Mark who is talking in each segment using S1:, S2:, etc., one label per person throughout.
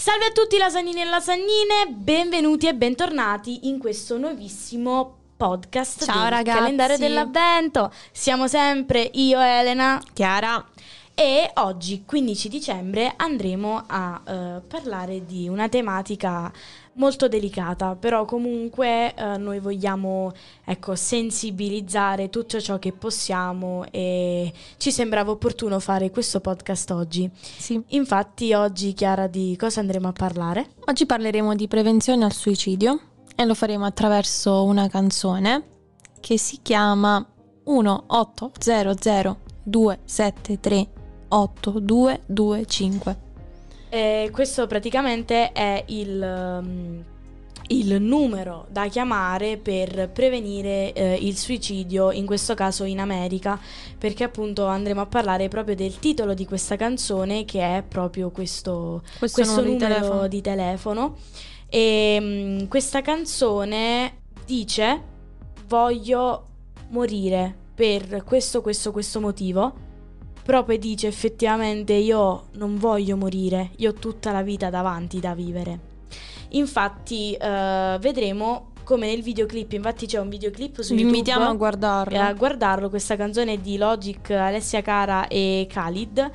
S1: Salve a tutti lasagnini e lasagnine, benvenuti e bentornati in questo nuovissimo podcast
S2: Ciao,
S1: del
S2: ragazzi.
S1: calendario dell'avvento. Siamo sempre io Elena
S2: Chiara.
S1: E oggi 15 dicembre andremo a eh, parlare di una tematica molto delicata, però comunque eh, noi vogliamo ecco, sensibilizzare tutto ciò che possiamo e ci sembrava opportuno fare questo podcast oggi.
S2: Sì.
S1: Infatti oggi Chiara di cosa andremo a parlare?
S2: Oggi parleremo di prevenzione al suicidio e lo faremo attraverso una canzone che si chiama 1800 273 8225.
S1: Eh, questo praticamente è il, um, il numero da chiamare per prevenire eh, il suicidio, in questo caso in America, perché appunto andremo a parlare proprio del titolo di questa canzone che è proprio questo,
S2: Questo,
S1: questo
S2: numero,
S1: numero
S2: di telefono.
S1: di telefono. E mm, questa canzone dice voglio morire per questo, questo, questo motivo. Però poi dice effettivamente io non voglio morire, io ho tutta la vita davanti da vivere. Infatti eh, vedremo come nel videoclip, infatti c'è un videoclip su
S2: Vi
S1: YouTube.
S2: invitiamo a guardarlo.
S1: E a guardarlo questa canzone di Logic, Alessia Cara e Khalid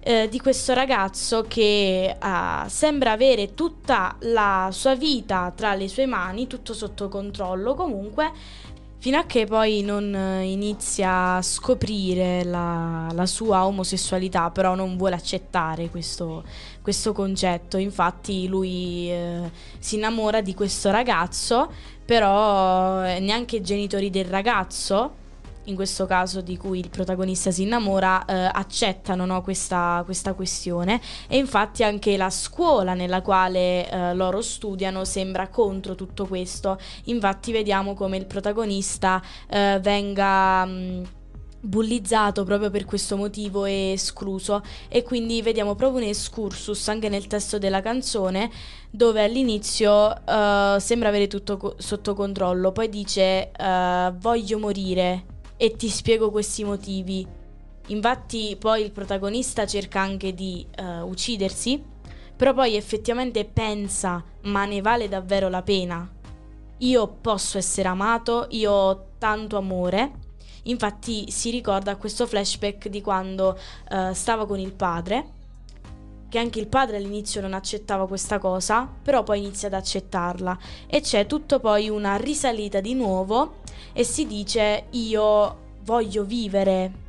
S1: eh, di questo ragazzo che ah, sembra avere tutta la sua vita tra le sue mani, tutto sotto controllo comunque, fino a che poi non eh, inizia a scoprire la, la sua omosessualità, però non vuole accettare questo, questo concetto. Infatti lui eh, si innamora di questo ragazzo, però eh, neanche i genitori del ragazzo in questo caso di cui il protagonista si innamora, eh, accettano no, questa, questa questione. E infatti anche la scuola nella quale eh, loro studiano sembra contro tutto questo. Infatti vediamo come il protagonista eh, venga... mh, bullizzato proprio per questo motivo e escluso. E quindi vediamo proprio un excursus anche nel testo della canzone dove all'inizio eh, sembra avere tutto co- sotto controllo. Poi dice eh, voglio morire e ti spiego questi motivi. Infatti poi il protagonista cerca anche di eh, uccidersi, però poi effettivamente pensa, ma ne vale davvero la pena? Io posso essere amato, io ho tanto amore. Infatti si ricorda questo flashback di quando eh, stava con il padre, che anche il padre all'inizio non accettava questa cosa, però poi inizia ad accettarla. E c'è tutto poi una risalita di nuovo e si dice io voglio vivere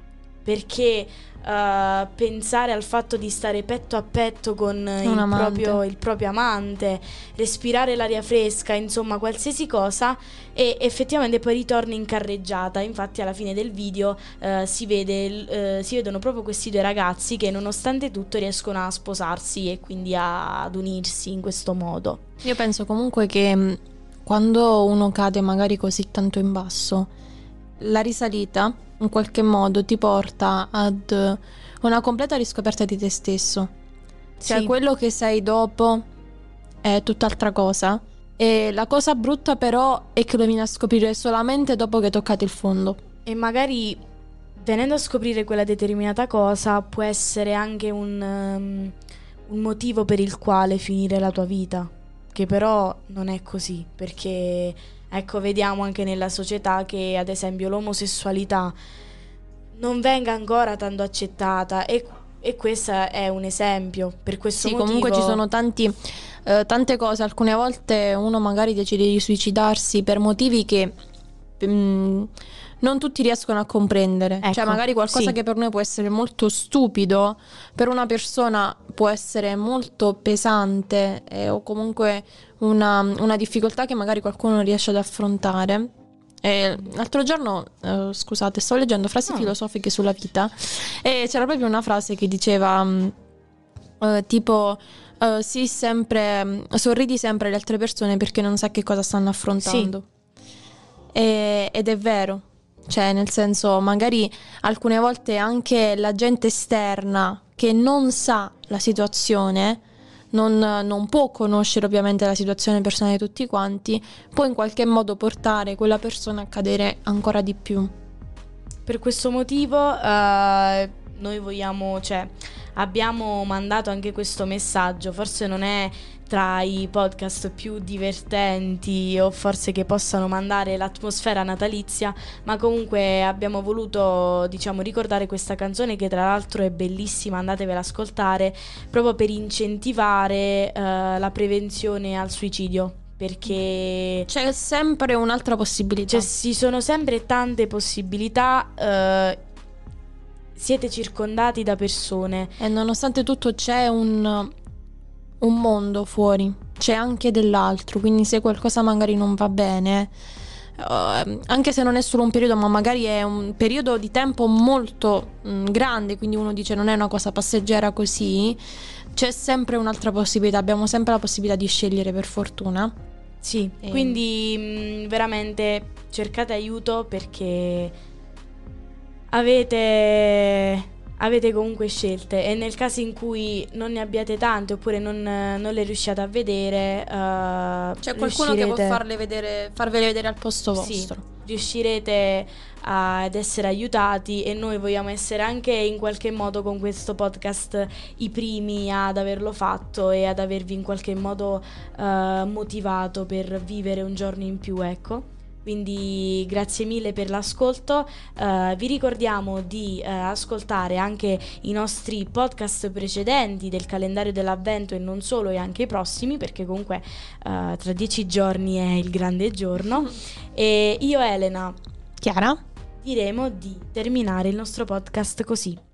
S1: perché eh, pensare al fatto di stare petto a petto con il proprio, il proprio amante, respirare l'aria fresca, insomma qualsiasi cosa e effettivamente poi ritorna in carreggiata. Infatti alla fine del video eh, si, vede, eh, si vedono proprio questi due ragazzi che nonostante tutto riescono a sposarsi e quindi a- ad unirsi in questo modo.
S2: Io penso comunque che mh, quando uno cade magari così tanto in basso, la risalita in qualche modo ti porta ad una completa riscoperta di te stesso. Cioè
S1: Sì.
S2: quello che sei dopo è tutt'altra cosa. E la cosa brutta però è che lo vieni a scoprire solamente dopo che hai toccato il fondo.
S1: E magari venendo a scoprire quella determinata cosa può essere anche un, um, un motivo per il quale finire la tua vita, che però non è così, perché ecco, vediamo anche nella società che ad esempio l'omosessualità non venga ancora tanto accettata e, e questo è un esempio. Per questo
S2: Sì,
S1: motivo
S2: comunque ci sono tanti, eh, tante cose. Alcune volte uno magari decide di suicidarsi per motivi che mm, non tutti riescono a comprendere.
S1: Ecco,
S2: cioè, magari qualcosa
S1: sì.
S2: che per noi può essere molto stupido, per una persona può essere molto pesante eh, o comunque una, una difficoltà che magari qualcuno non riesce ad affrontare. E l'altro giorno, eh, scusate, sto leggendo frasi
S1: No.
S2: filosofiche sulla vita e c'era proprio una frase che diceva mm, eh, tipo eh, sii sempre, mm, sorridi sempre alle altre persone perché non sai che cosa stanno affrontando. E- ed è vero, cioè nel senso magari alcune volte anche la gente esterna che non sa la situazione non, non può conoscere ovviamente la situazione personale di tutti quanti, può in qualche modo portare quella persona a cadere ancora di più.
S1: Per questo motivo eh, noi vogliamo, cioè, abbiamo mandato anche questo messaggio, forse non è tra i podcast più divertenti o forse che possano mandare l'atmosfera natalizia, ma comunque abbiamo voluto diciamo ricordare questa canzone che tra l'altro è bellissima, andatevela ad ascoltare, proprio per incentivare uh, la prevenzione al suicidio perché
S2: c'è sempre un'altra possibilità.
S1: Cioè, ci sono sempre tante possibilità. Uh, siete circondati da persone.
S2: E nonostante tutto c'è un, un mondo fuori, c'è anche dell'altro. Quindi se qualcosa magari non va bene, uh, anche se non è solo un periodo, ma magari è un periodo di tempo molto mh, mm, grande, quindi uno dice non è una cosa passeggera così, c'è sempre un'altra possibilità. Abbiamo sempre la possibilità di scegliere per fortuna.
S1: Sì, e... quindi mh, mm, veramente cercate aiuto perché avete, avete, comunque scelte e nel caso in cui non ne abbiate tante oppure non, non le riusciate a vedere... Uh,
S2: C'è qualcuno riuscirete... che può farle vedere, farvele vedere al posto vostro.
S1: Sì riuscirete ad essere aiutati e noi vogliamo essere anche in qualche modo con questo podcast i primi ad averlo fatto e ad avervi in qualche modo uh, motivato per vivere un giorno in più, ecco. Quindi grazie mille per l'ascolto, uh, vi ricordiamo di uh, ascoltare anche i nostri podcast precedenti del calendario dell'avvento e non solo e anche i prossimi perché comunque uh, tra dieci giorni è il grande giorno. E io Elena,
S2: Chiara,
S1: diremo di terminare il nostro podcast così.